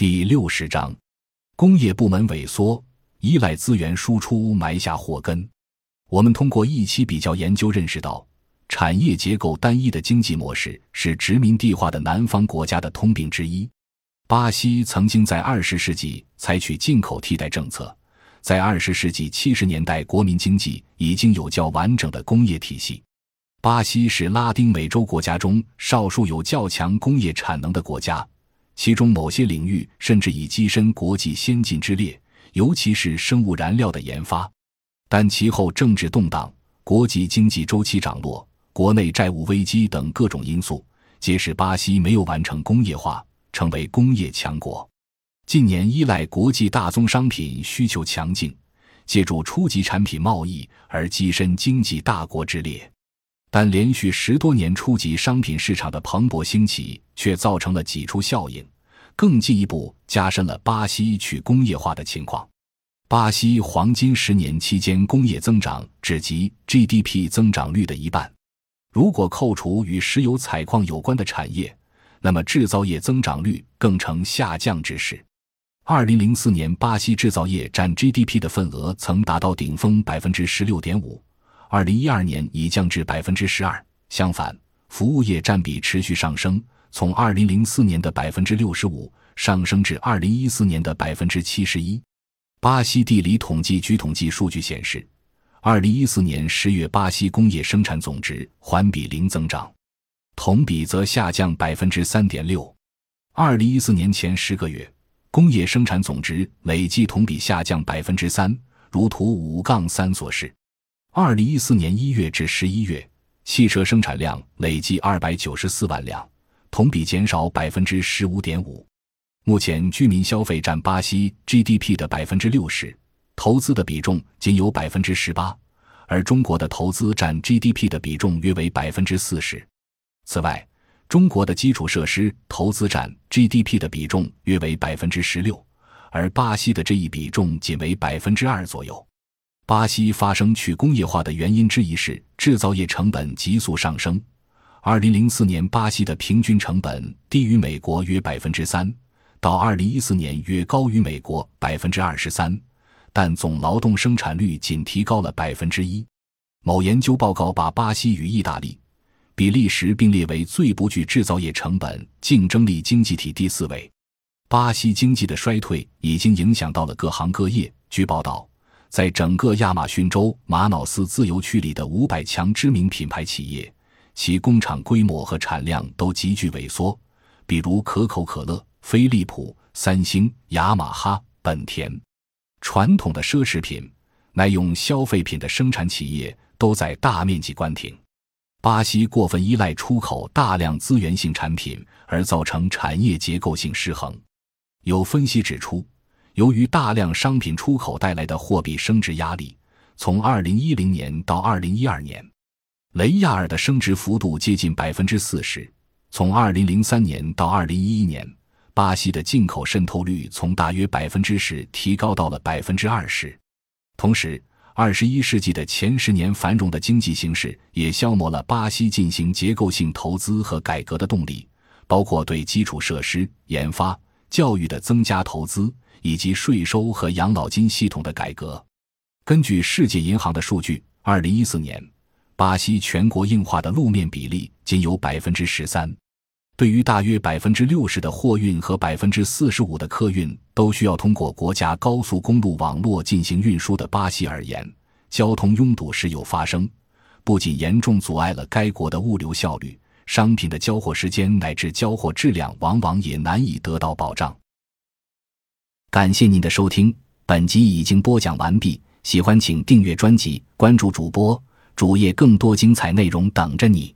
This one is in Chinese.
第六十章，工业部门萎缩，依赖资源输出埋下祸根。我们通过一期比较研究认识到，产业结构单一的经济模式是殖民地化的南方国家的通病之一。巴西曾经在二十世纪采取进口替代政策，在二十世纪七十年代，国民经济已经有较完整的工业体系。巴西是拉丁美洲国家中少数有较强工业产能的国家。其中某些领域甚至已跻身国际先进之列，尤其是生物燃料的研发。但其后政治动荡、国际经济周期涨落、国内债务危机等各种因素，皆使巴西没有完成工业化，成为工业强国。近年依赖国际大宗商品需求强劲，借助初级产品贸易而跻身经济大国之列。但连续十多年初级商品市场的蓬勃兴起，却造成了挤出效应，更进一步加深了巴西去工业化的情况。巴西黄金十年期间工业增长只及 GDP 增长率的一半。如果扣除与石油采矿有关的产业，那么制造业增长率更呈下降之势。二零零四年，巴西制造业占 GDP 的份额曾达到顶峰百分之十六点五。二零一二年已降至百分之十二。相反，服务业占比持续上升，从二零零四年的百分之六十五上升至二零一四年的百分之七十一。巴西地理统计局统计数据显示，二零一四年十月，巴西工业生产总值环比零增长，同比则下降百分之三点六。二零一四年前十个月，工业生产总值累计同比下降百分之三，如图五杠三所示。二零一四年一月至十一月，汽车生产量累计二百九十四万辆，同比减少百分之十五点五。目前，居民消费占巴西 GDP 的百分之六十，投资的比重仅有百分之十八，而中国的投资占 GDP 的比重约为百分之四十。此外，中国的基础设施投资占 GDP 的比重约为百分之十六，而巴西的这一比重仅为百分之二左右。巴西发生去工业化的原因之一是制造业成本急速上升。二零零四年，巴西的平均成本低于美国约百分之三，到二零一四年约高于美国百分之二十三，但总劳动生产率仅提高了百分之一。某研究报告把巴西与意大利、比利时并列为最不具制造业成本竞争力经济体第四位。巴西经济的衰退已经影响到了各行各业。据报道。在整个亚马逊州马瑙斯自由区里的五百强知名品牌企业，其工厂规模和产量都急剧萎缩。比如可口可乐、飞利浦、三星、雅马哈、本田，传统的奢侈品、耐用消费品的生产企业都在大面积关停。巴西过分依赖出口大量资源性产品，而造成产业结构性失衡。有分析指出。由于大量商品出口带来的货币升值压力，从二零一零年到二零一二年，雷亚尔的升值幅度接近百分之四十；从二零零三年到二零一一年，巴西的进口渗透率从大约百分之十提高到了百分之二十。同时，二十一世纪的前十年繁荣的经济形势也消磨了巴西进行结构性投资和改革的动力，包括对基础设施、研发、教育的增加投资。以及税收和养老金系统的改革。根据世界银行的数据，二零一四年，巴西全国硬化的路面比例仅有百分之十三。对于大约百分之六十的货运和百分之四十五的客运都需要通过国家高速公路网络进行运输的巴西而言，交通拥堵时有发生，不仅严重阻碍了该国的物流效率，商品的交货时间乃至交货质量往往也难以得到保障。感谢您的收听，本集已经播讲完毕。喜欢请订阅专辑，关注主播主页，更多精彩内容等着你。